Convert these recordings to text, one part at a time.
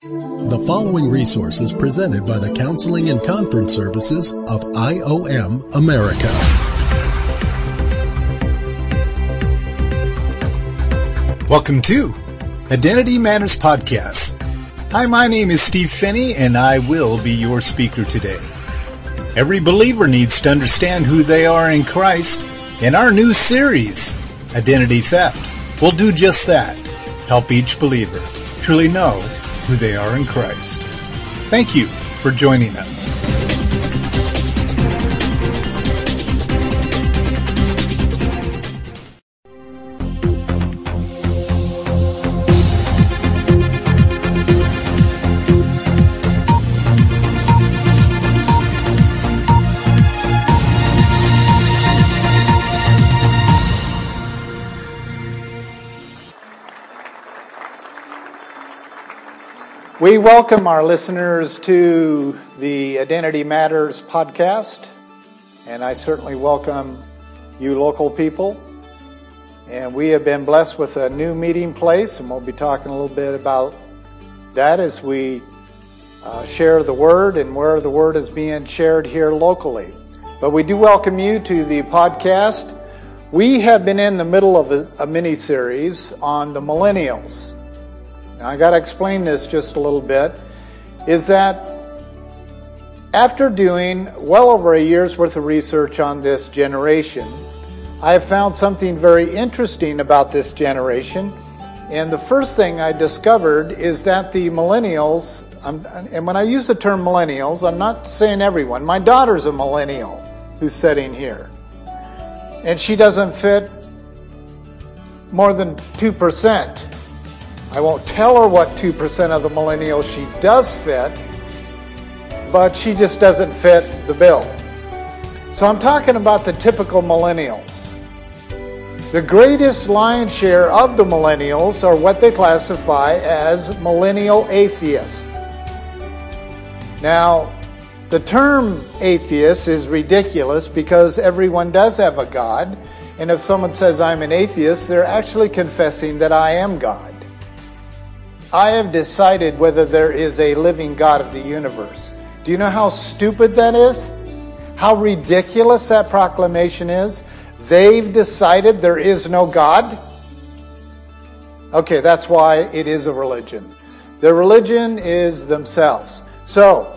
The following resource is presented by the Counseling and Conference Services of IOM America. Welcome to Identity Matters Podcast. Hi, my name is Steve Phinney, and I will be your speaker today. Every believer needs to understand who they are in Christ and our new series, Identity Theft, will do just that. Help each believer truly know who they are in Christ. Thank you for joining us. We welcome our listeners to the Identity Matters podcast, and I certainly welcome you local people. And we have been blessed with a new meeting place, and we'll be talking a little bit about that as we uh, share the word and where the word is being shared here locally. But we do welcome you to the podcast. We have been in the middle of a, a mini series on the millennials. I got to explain this just a little bit. Is that after doing well over a year's worth of research on this generation, I have found something very interesting about this generation. And the first thing I discovered is that the millennials, and when I use the term millennials, I'm not saying everyone. My daughter's a millennial who's sitting here. And she doesn't fit more than 2% I won't tell her what 2% of the millennials she does fit, but she just doesn't fit the bill. So I'm talking about the typical millennials. The greatest lion's share of the millennials are what they classify as millennial atheists. Now, the term atheist is ridiculous because everyone does have a God. And if someone says I'm an atheist, they're actually confessing that I am God. I have decided whether there is a living God of the universe. Do you know how stupid that is? How ridiculous that proclamation is? They've decided there is no God? Okay, that's why it is a religion. Their religion is themselves. So,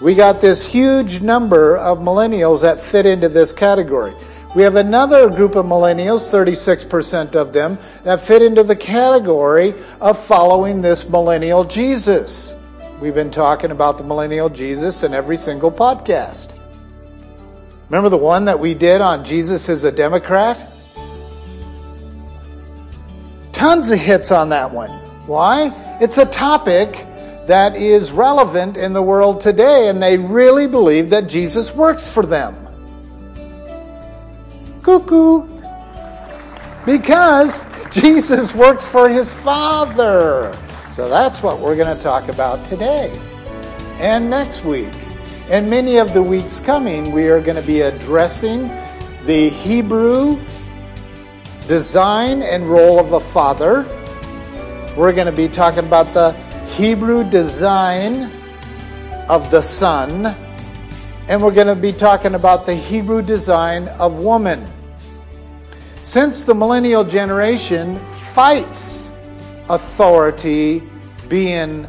we got this huge number of millennials that fit into this category. We have another group of millennials, 36% of them, that fit into the category of following this millennial Jesus. We've been talking about the millennial Jesus in every single podcast. Remember the one that we did on Jesus is a Democrat? Tons of hits on that one. Why? It's a topic that is relevant in the world today, and they really believe that Jesus works for them. Cuckoo. Because Jesus works for his Father. So that's what we're going to talk about today and next week. And many of the weeks coming, we are going to be addressing the Hebrew design and role of a father. We're going to be talking about the Hebrew design of the son. And we're going to be talking about the Hebrew design of woman. Since the millennial generation fights authority being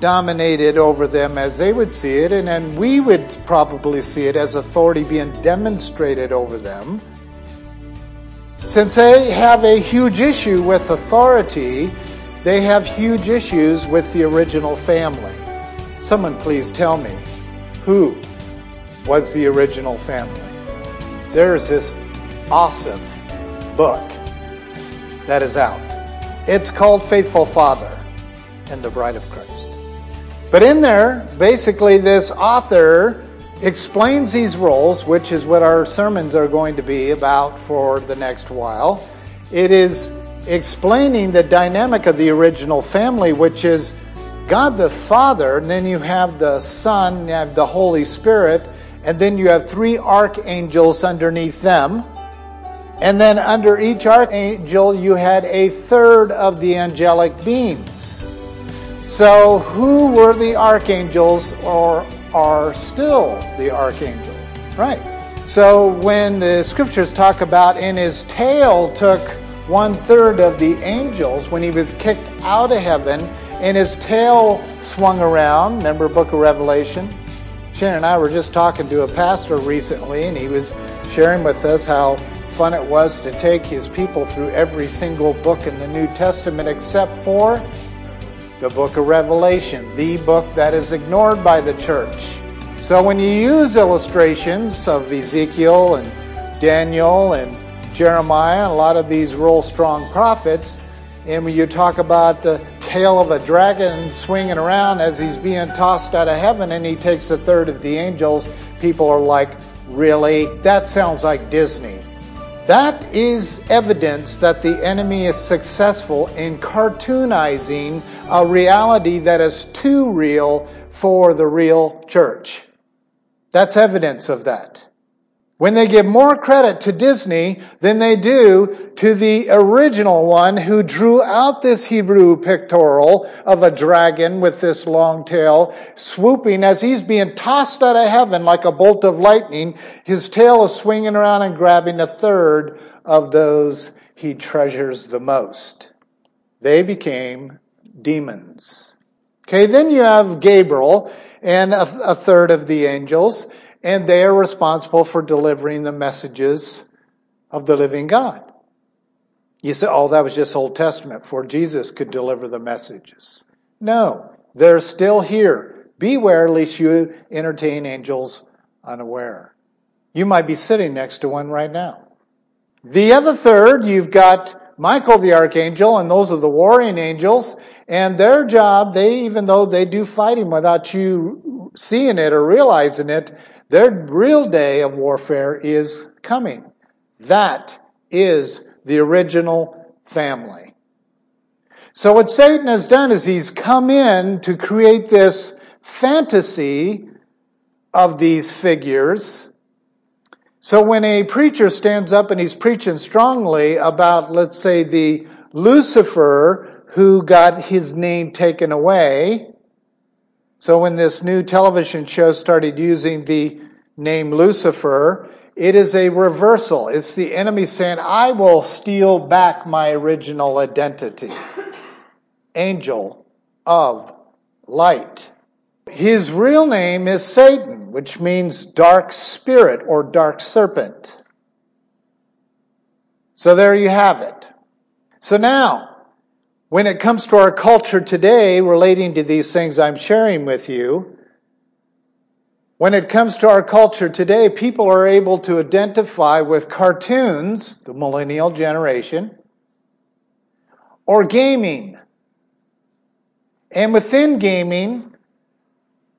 dominated over them as they would see it, and we would probably see it as authority being demonstrated over them. Since they have a huge issue with authority, they have huge issues with the original family. Someone please tell me who was the original family? There's this awesome book that is out. It's called Faithful Father and the Bride of Christ. But in there, basically, this author explains these roles, which is what our sermons are going to be about for the next while. It is explaining the dynamic of the original family, which is God the Father, and then you have the Son, you have the Holy Spirit, and then you have three archangels underneath them and then under each archangel, you had a third of the angelic beings. So, who were the archangels or are still the archangel? Right. So, when the scriptures talk about in his tail took one third of the angels, when he was kicked out of heaven and his tail swung around, remember book of Revelation? Shannon and I were just talking to a pastor recently, and he was sharing with us how fun it was to take his people through every single book in the New Testament except for the book of Revelation, the book that is ignored by the church. So when you use illustrations of Ezekiel and Daniel and Jeremiah, and a lot of these real strong prophets, and when you talk about the tail of a dragon swinging around as he's being tossed out of heaven and he takes a third of the angels, people are like, really? That sounds like Disney. That is evidence that the enemy is successful in cartoonizing a reality that is too real for the real church. That's evidence of that. When they give more credit to Disney than they do to the original one who drew out this Hebrew pictorial of a dragon with this long tail swooping as he's being tossed out of heaven like a bolt of lightning, his tail is swinging around and grabbing a third of those he treasures the most. They became demons. Okay, then you have Gabriel and a, a third of the angels and they are responsible for delivering the messages of the living God. You say, oh, that was just Old Testament, for Jesus could deliver the messages. No, they're still here. Beware lest you entertain angels unaware. You might be sitting next to one right now. The other third, you've got Michael the archangel, and those are the warring angels, and their job, they, even though they do fighting without you seeing it or realizing it, their real day of warfare is coming. That is the original family. So what Satan has done is he's come in to create this fantasy of these figures. So when a preacher stands up and he's preaching strongly about, let's say, the Lucifer who got his name taken away, so when this new television show started using the name Lucifer, it is a reversal. It's the enemy saying, I will steal back my original identity. Angel of light. His real name is Satan, which means dark spirit or dark serpent. So there you have it. So now, when it comes to our culture today relating to these things I'm sharing with you, when it comes to our culture today, people are able to identify with cartoons, the millennial generation, or gaming. And within gaming,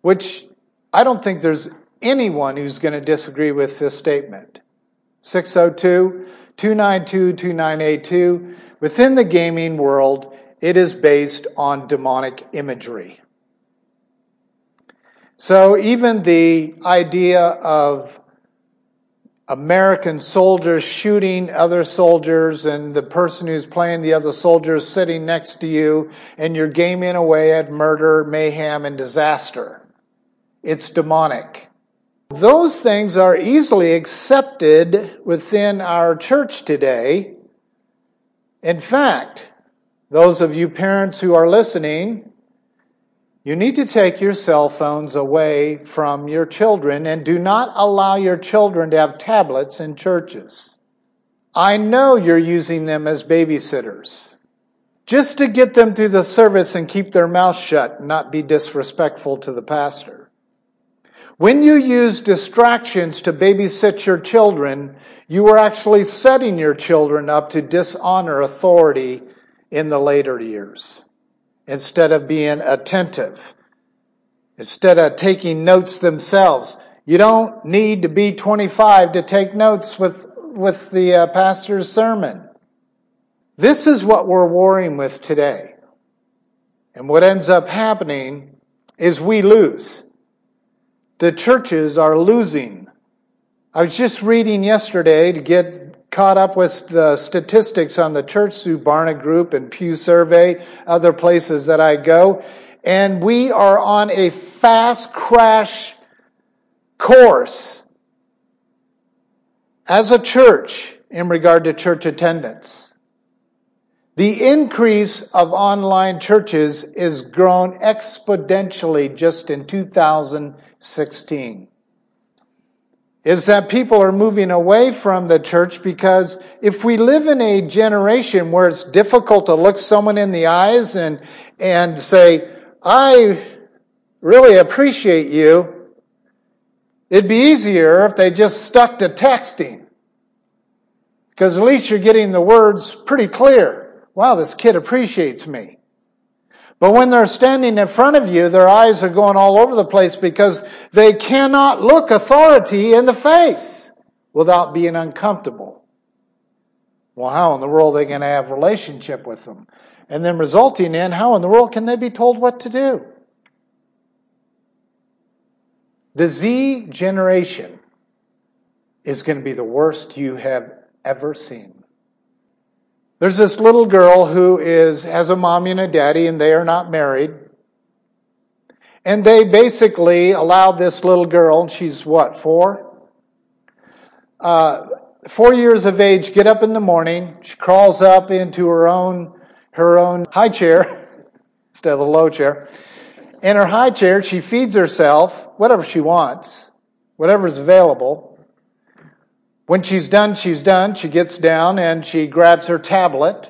which I don't think there's anyone who's going to disagree with this statement. 602 292 2982. Within the gaming world, it is based on demonic imagery. So even the idea of American soldiers shooting other soldiers and the person who's playing the other soldiers sitting next to you and you're gaming away at murder, mayhem, and disaster. It's demonic. Those things are easily accepted within our church today. In fact, those of you parents who are listening, you need to take your cell phones away from your children and do not allow your children to have tablets in churches. I know you're using them as babysitters just to get them through the service and keep their mouth shut and not be disrespectful to the pastor. When you use distractions to babysit your children, you are actually setting your children up to dishonor authority in the later years instead of being attentive, instead of taking notes themselves. You don't need to be 25 to take notes with, with the uh, pastor's sermon. This is what we're warring with today. And what ends up happening is we lose. The churches are losing. I was just reading yesterday to get caught up with the statistics on the church through Barna Group and Pew Survey, other places that I go. And we are on a fast crash course as a church in regard to church attendance. The increase of online churches is grown exponentially just in 2016 is that people are moving away from the church because if we live in a generation where it's difficult to look someone in the eyes and, and say, I really appreciate you, it'd be easier if they just stuck to texting. Because at least you're getting the words pretty clear. Wow, this kid appreciates me. But when they're standing in front of you, their eyes are going all over the place because they cannot look authority in the face without being uncomfortable. Well, how in the world are they going to have relationship with them? And then resulting in how in the world can they be told what to do? The Z generation is going to be the worst you have ever seen. There's this little girl who is has a mommy and a daddy, and they are not married. And they basically allowed this little girl, she's what, four? Uh, four years of age, get up in the morning. She crawls up into her own, her own high chair instead of the low chair. In her high chair, she feeds herself whatever she wants, whatever's available. When she's done, she's done. She gets down and she grabs her tablet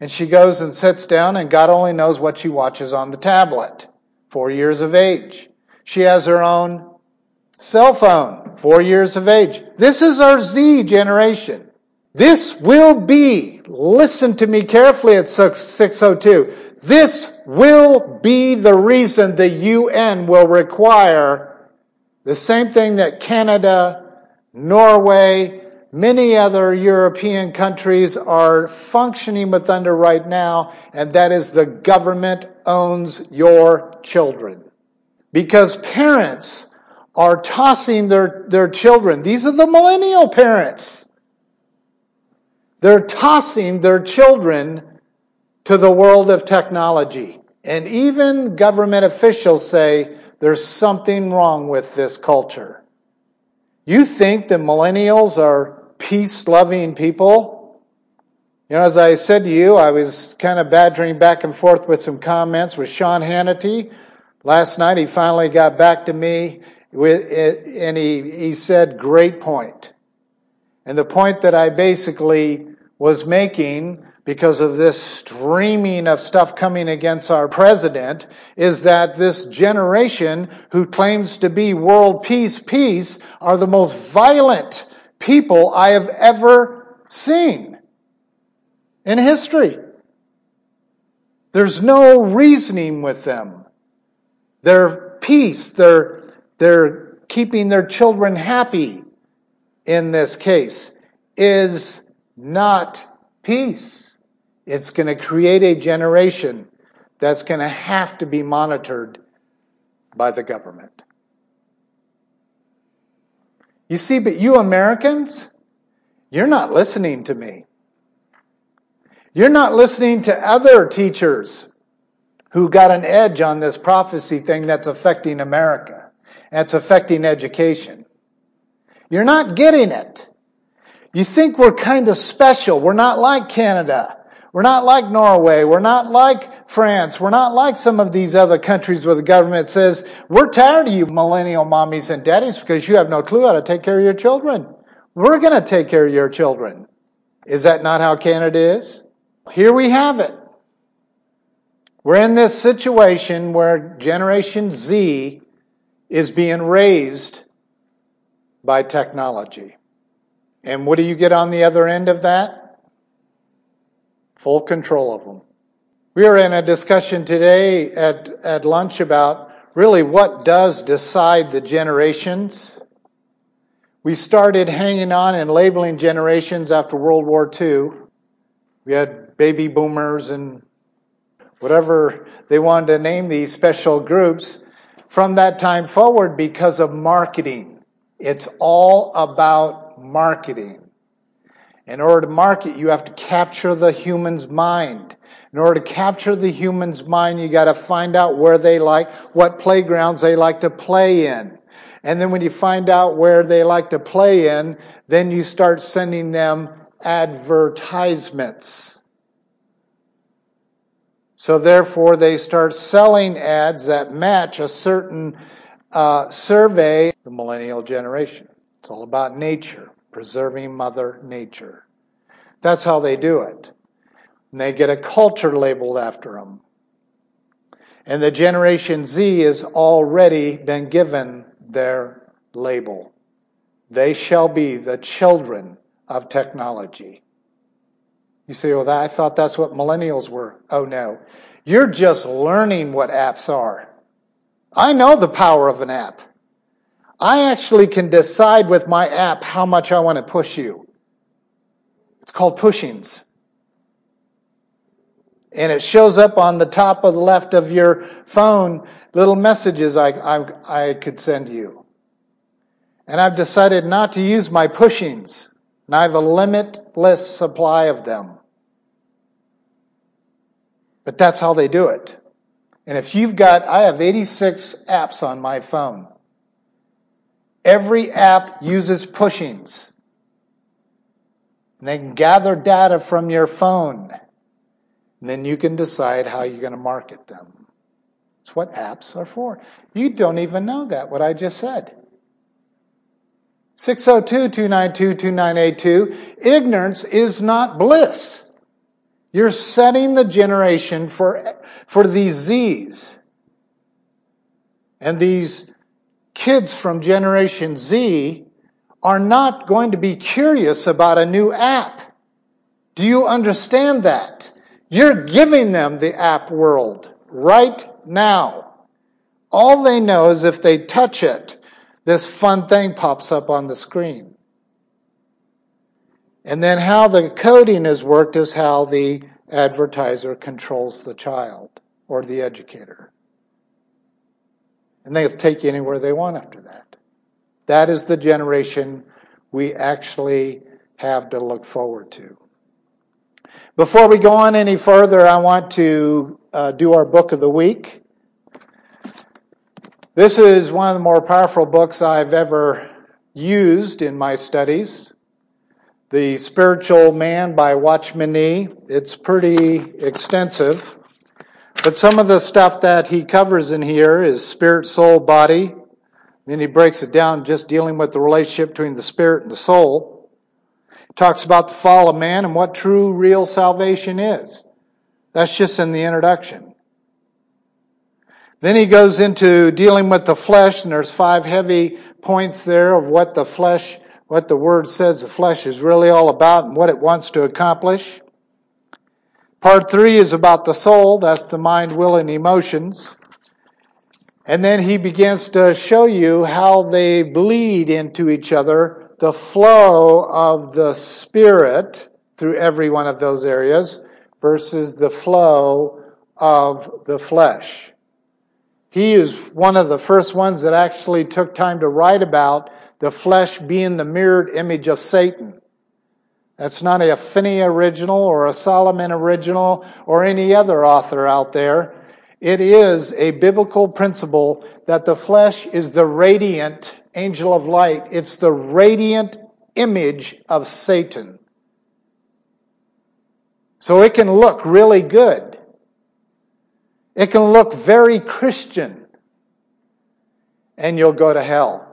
and she goes and sits down, and God only knows what she watches on the tablet. Four years of age. She has her own cell phone. Four years of age. This is our Z generation. This will be, listen to me carefully at 602. This will be the reason the UN will require the same thing that Canada Norway, many other European countries are functioning with under right now, and that is the government owns your children. Because parents are tossing their, their children. These are the millennial parents. They're tossing their children to the world of technology. And even government officials say there's something wrong with this culture. You think that millennials are peace loving people? You know, as I said to you, I was kind of badgering back and forth with some comments with Sean Hannity. Last night he finally got back to me with, and he, he said, great point. And the point that I basically was making because of this streaming of stuff coming against our president is that this generation who claims to be world peace, peace, are the most violent people I have ever seen in history. There's no reasoning with them. Their peace, they're, they're keeping their children happy in this case, is not peace. It's going to create a generation that's going to have to be monitored by the government. You see, but you Americans, you're not listening to me. You're not listening to other teachers who got an edge on this prophecy thing that's affecting America. That's affecting education. You're not getting it. You think we're kind of special. We're not like Canada. We're not like Norway. We're not like France. We're not like some of these other countries where the government says, we're tired of you millennial mommies and daddies because you have no clue how to take care of your children. We're going to take care of your children. Is that not how Canada is? Here we have it. We're in this situation where Generation Z is being raised by technology. And what do you get on the other end of that? Full control of them. We are in a discussion today at, at lunch about really what does decide the generations. We started hanging on and labeling generations after World War II. We had baby boomers and whatever they wanted to name these special groups from that time forward because of marketing. It's all about marketing. In order to market, you have to capture the human's mind. In order to capture the human's mind, you got to find out where they like, what playgrounds they like to play in. And then when you find out where they like to play in, then you start sending them advertisements. So therefore, they start selling ads that match a certain uh, survey. The millennial generation. It's all about nature, preserving Mother Nature. That's how they do it. And they get a culture labeled after them. And the Generation Z has already been given their label. They shall be the children of technology. You say, well, I thought that's what millennials were. Oh no. You're just learning what apps are. I know the power of an app. I actually can decide with my app how much I want to push you. It's called pushings. And it shows up on the top of the left of your phone, little messages I, I, I could send you. And I've decided not to use my pushings. And I have a limitless supply of them. But that's how they do it. And if you've got, I have 86 apps on my phone. Every app uses pushings. And they can gather data from your phone. And then you can decide how you're going to market them. It's what apps are for. You don't even know that, what I just said. 602-292-2982. Ignorance is not bliss. You're setting the generation for, for these Z's. And these kids from Generation Z are not going to be curious about a new app. Do you understand that? You're giving them the app world right now. All they know is if they touch it, this fun thing pops up on the screen. And then how the coding is worked is how the advertiser controls the child or the educator. And they'll take you anywhere they want after that. That is the generation we actually have to look forward to. Before we go on any further, I want to uh, do our book of the week. This is one of the more powerful books I've ever used in my studies. The Spiritual Man by Watchman Nee. It's pretty extensive. But some of the stuff that he covers in here is spirit, soul, body. Then he breaks it down just dealing with the relationship between the spirit and the soul. He talks about the fall of man and what true, real salvation is. That's just in the introduction. Then he goes into dealing with the flesh, and there's five heavy points there of what the flesh, what the word says the flesh is really all about and what it wants to accomplish. Part three is about the soul, that's the mind, will, and emotions. And then he begins to show you how they bleed into each other, the flow of the spirit through every one of those areas versus the flow of the flesh. He is one of the first ones that actually took time to write about the flesh being the mirrored image of Satan. That's not a Phinney original or a Solomon original or any other author out there. It is a biblical principle that the flesh is the radiant angel of light. It's the radiant image of Satan. So it can look really good. It can look very Christian, and you'll go to hell.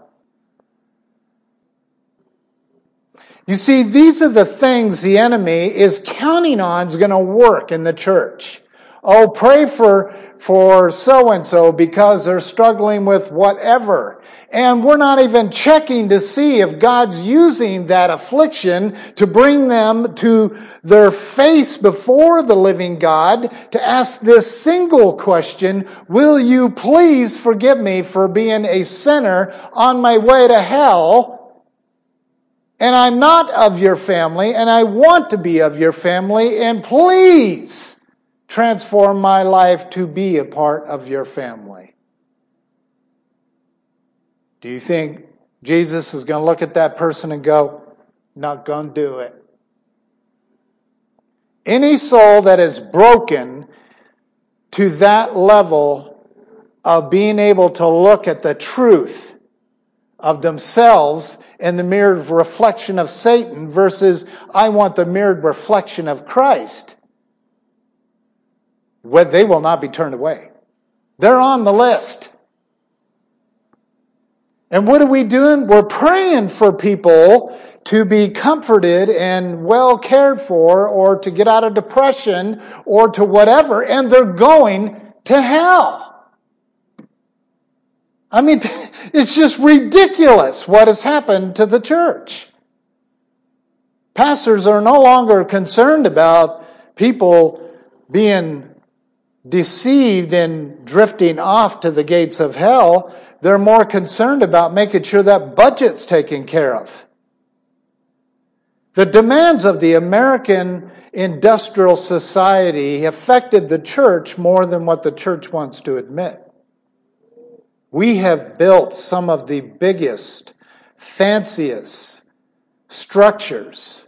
You see, these are the things the enemy is counting on is going to work in the church. Oh, pray for, for so and so because they're struggling with whatever. And we're not even checking to see if God's using that affliction to bring them to their face before the living God to ask this single question, will you please forgive me for being a sinner on my way to hell? And I'm not of your family and I want to be of your family and please transform my life to be a part of your family. Do you think Jesus is going to look at that person and go, not going to do it? Any soul that is broken to that level of being able to look at the truth of themselves and the mirrored reflection of Satan versus I want the mirrored reflection of Christ, they will not be turned away. They're on the list. And what are we doing? We're praying for people to be comforted and well cared for or to get out of depression or to whatever, and they're going to hell. I mean, it's just ridiculous what has happened to the church. Pastors are no longer concerned about people being deceived and drifting off to the gates of hell. They're more concerned about making sure that budget's taken care of. The demands of the American industrial society affected the church more than what the church wants to admit. We have built some of the biggest, fanciest structures.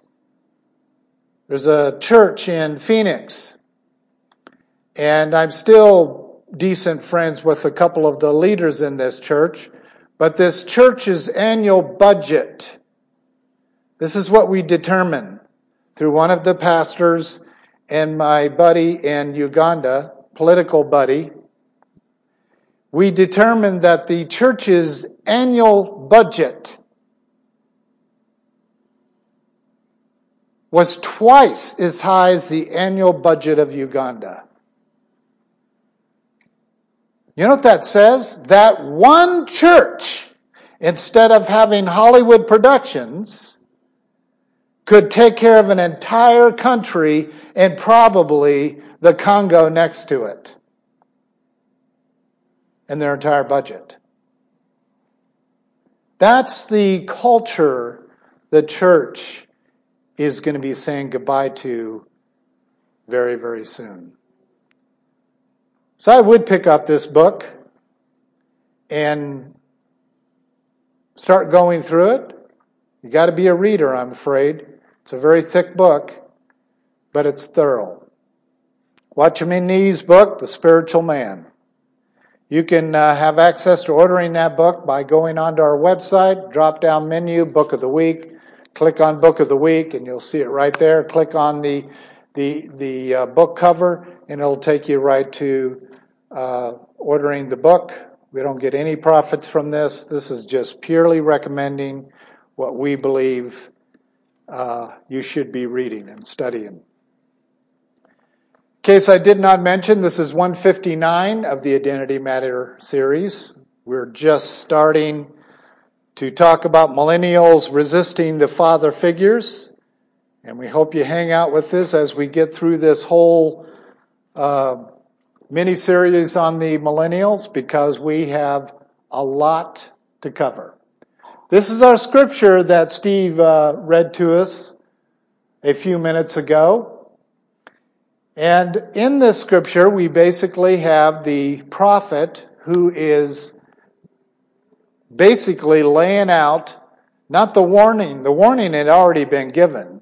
There's a church in Phoenix, and I'm still decent friends with a couple of the leaders in this church, but this church's annual budget, this is what we determine through one of the pastors and my buddy in Uganda, political buddy, we determined that the church's annual budget was twice as high as the annual budget of Uganda. You know what that says? That one church, instead of having Hollywood productions, could take care of an entire country and probably the Congo next to it and their entire budget. That's the culture the church is going to be saying goodbye to very, very soon. So I would pick up this book and start going through it. You got to be a reader, I'm afraid. It's a very thick book, but it's thorough. Watchman Nee's book, The Spiritual Man. You can uh, have access to ordering that book by going onto our website, drop down menu, Book of the Week, click on Book of the Week, and you'll see it right there. Click on the the the uh, book cover, and it'll take you right to uh, ordering the book. We don't get any profits from this. This is just purely recommending what we believe uh, you should be reading and studying case I did not mention, this is 159 of the Identity Matter series. We're just starting to talk about millennials resisting the father figures. And we hope you hang out with us as we get through this whole uh, mini series on the millennials because we have a lot to cover. This is our scripture that Steve uh, read to us a few minutes ago. And in this scripture, we basically have the prophet who is basically laying out not the warning, the warning had already been given.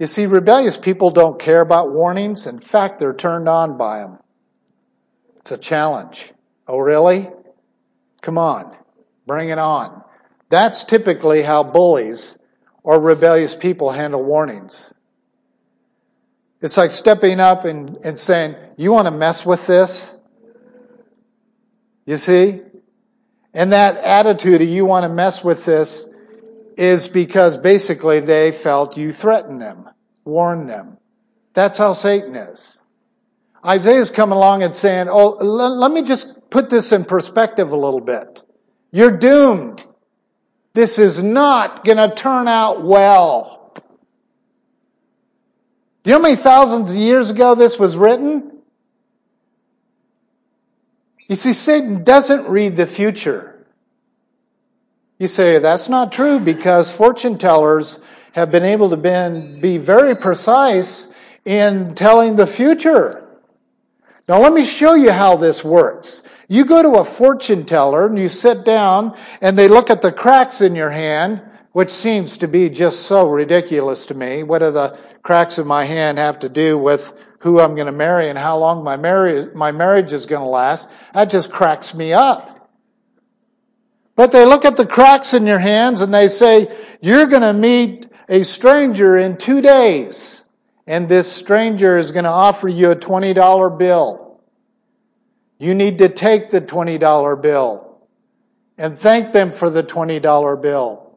You see, rebellious people don't care about warnings. In fact, they're turned on by them. It's a challenge. Oh, really? Come on, bring it on. That's typically how bullies or rebellious people handle warnings. It's like stepping up and, and saying, You want to mess with this? You see? And that attitude of you want to mess with this is because basically they felt you threatened them, warned them. That's how Satan is. Isaiah's coming along and saying, Oh, let me just put this in perspective a little bit. You're doomed. This is not going to turn out well. Do you know how many thousands of years ago this was written? You see, Satan doesn't read the future. You say, that's not true because fortune tellers have been able to been, be very precise in telling the future. Now let me show you how this works. You go to a fortune teller and you sit down and they look at the cracks in your hand, which seems to be just so ridiculous to me. What are the cracks in my hand have to do with who I'm going to marry and how long my marriage, my marriage is going to last. That just cracks me up. But they look at the cracks in your hands and they say, you're going to meet a stranger in two days. And this stranger is going to offer you a $20 bill. You need to take the $20 bill and thank them for the $20 bill.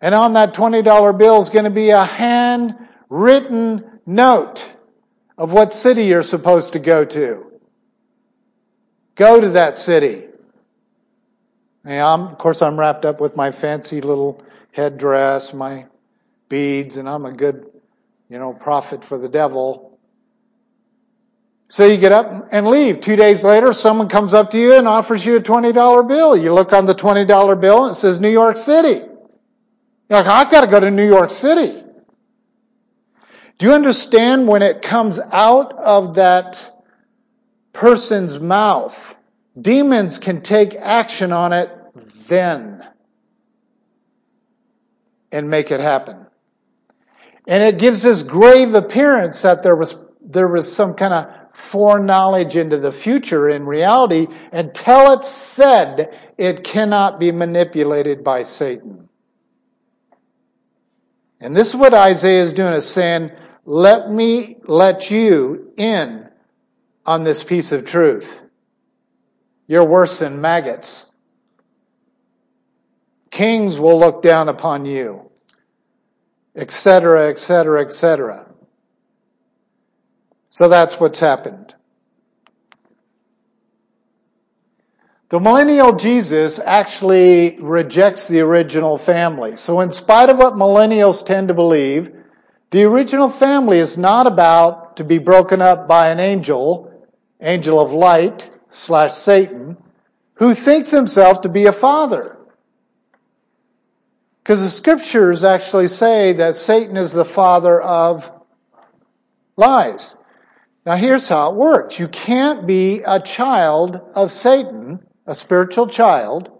And on that $20 bill is going to be a handwritten note of what city you're supposed to go to. Go to that city. And I'm, of course, I'm wrapped up with my fancy little headdress, my beads, and I'm a good, you know, prophet for the devil. So you get up and leave. Two days later, someone comes up to you and offers you a $20 bill. You look on the $20 bill and it says New York City. You're like, I've got to go to New York City. Do you understand when it comes out of that person's mouth? Demons can take action on it then and make it happen. And it gives this grave appearance that there was, there was some kind of foreknowledge into the future in reality until it's said it cannot be manipulated by Satan. And this is what Isaiah is doing, is saying, let me let you in on this piece of truth. You're worse than maggots. Kings will look down upon you, etc., etc., etc. So that's what's happened. The millennial Jesus actually rejects the original family. So, in spite of what millennials tend to believe, the original family is not about to be broken up by an angel, angel of light slash Satan, who thinks himself to be a father. Because the scriptures actually say that Satan is the father of lies. Now here's how it works. You can't be a child of Satan, a spiritual child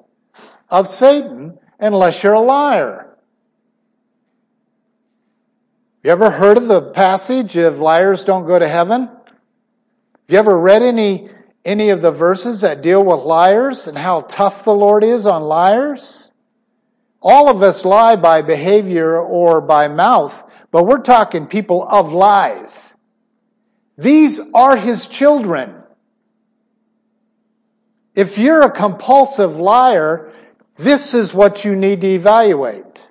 of Satan, unless you're a liar. You ever heard of the passage of liars don't go to heaven? Have you ever read any, any of the verses that deal with liars and how tough the Lord is on liars? All of us lie by behavior or by mouth, but we're talking people of lies. These are his children. If you're a compulsive liar, this is what you need to evaluate.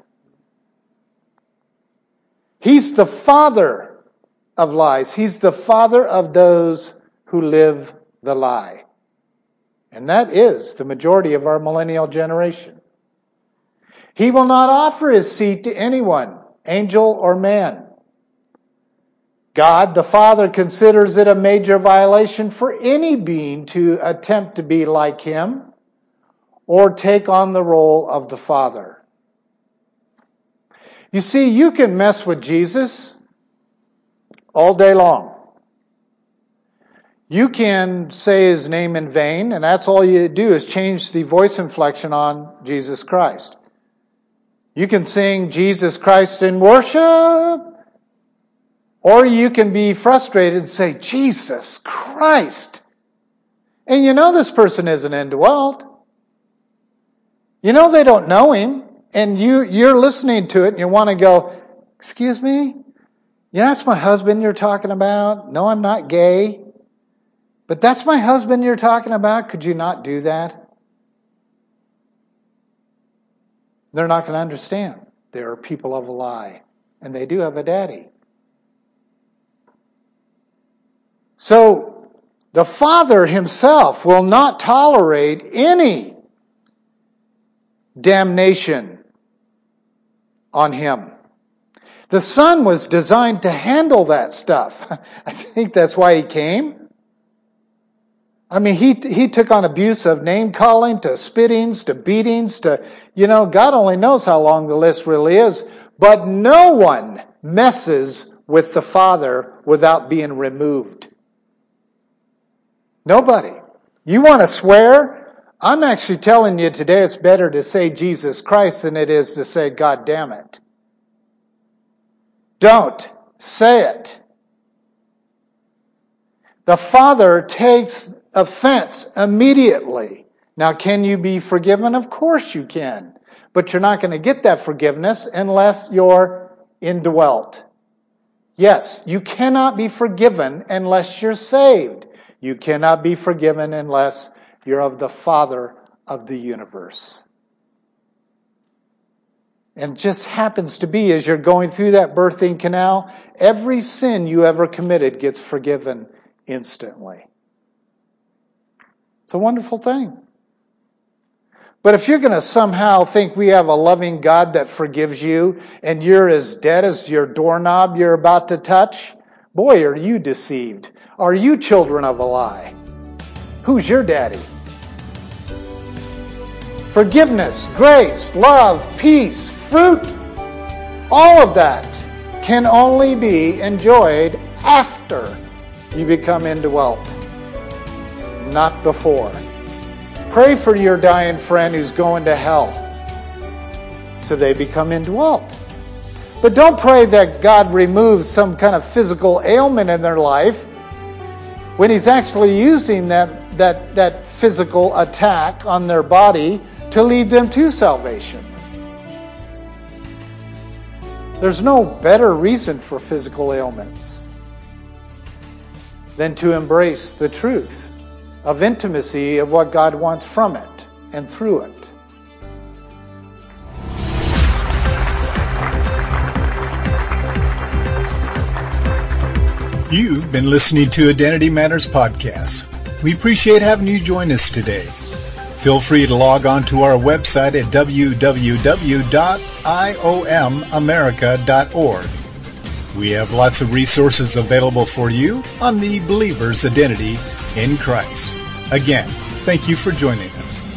He's the father of lies. He's the father of those who live the lie. And that is the majority of our millennial generation. He will not offer his seat to anyone, angel or man. God the Father considers it a major violation for any being to attempt to be like him or take on the role of the Father. You see, you can mess with Jesus all day long. You can say his name in vain, and that's all you do is change the voice inflection on Jesus Christ. You can sing Jesus Christ in worship, or you can be frustrated and say, Jesus Christ. And you know this person isn't indwelt. You know they don't know him and you, you're listening to it and you want to go, excuse me? You know, that's my husband you're talking about. No, I'm not gay. But that's my husband you're talking about. Could you not do that? They're not going to understand. There are people of a lie, and they do have a daddy. So, the Father himself will not tolerate any damnation on him. The Son was designed to handle that stuff. I think that's why he came. I mean, he, he took on abuse of name calling to spittings to beatings to, you know, God only knows how long the list really is. But no one messes with the Father without being removed. Nobody. You want to swear? I'm actually telling you today it's better to say Jesus Christ than it is to say God damn it. Don't say it. The Father takes offense immediately. Now, can you be forgiven? Of course you can. But you're not going to get that forgiveness unless you're indwelt. Yes, you cannot be forgiven unless you're saved. You cannot be forgiven unless you're of the Father of the universe. And just happens to be as you're going through that birthing canal, every sin you ever committed gets forgiven instantly. It's a wonderful thing. But if you're going to somehow think we have a loving God that forgives you and you're as dead as your doorknob you're about to touch, boy, are you deceived. Are you children of a lie? Who's your daddy? Forgiveness, grace, love, peace, fruit, all of that can only be enjoyed after you become indwelt, not before. Pray for your dying friend who's going to hell so they become indwelt. But don't pray that God removes some kind of physical ailment in their life when He's actually using that, that, that physical attack on their body to lead them to salvation. There's no better reason for physical ailments than to embrace the truth of intimacy of what God wants from it and through it. You've been listening to Identity Matters Podcast. We appreciate having you join us today. Feel free to log on to our website at www.iomamerica.org. We have lots of resources available for you on the believer's identity in Christ. Again, thank you for joining us.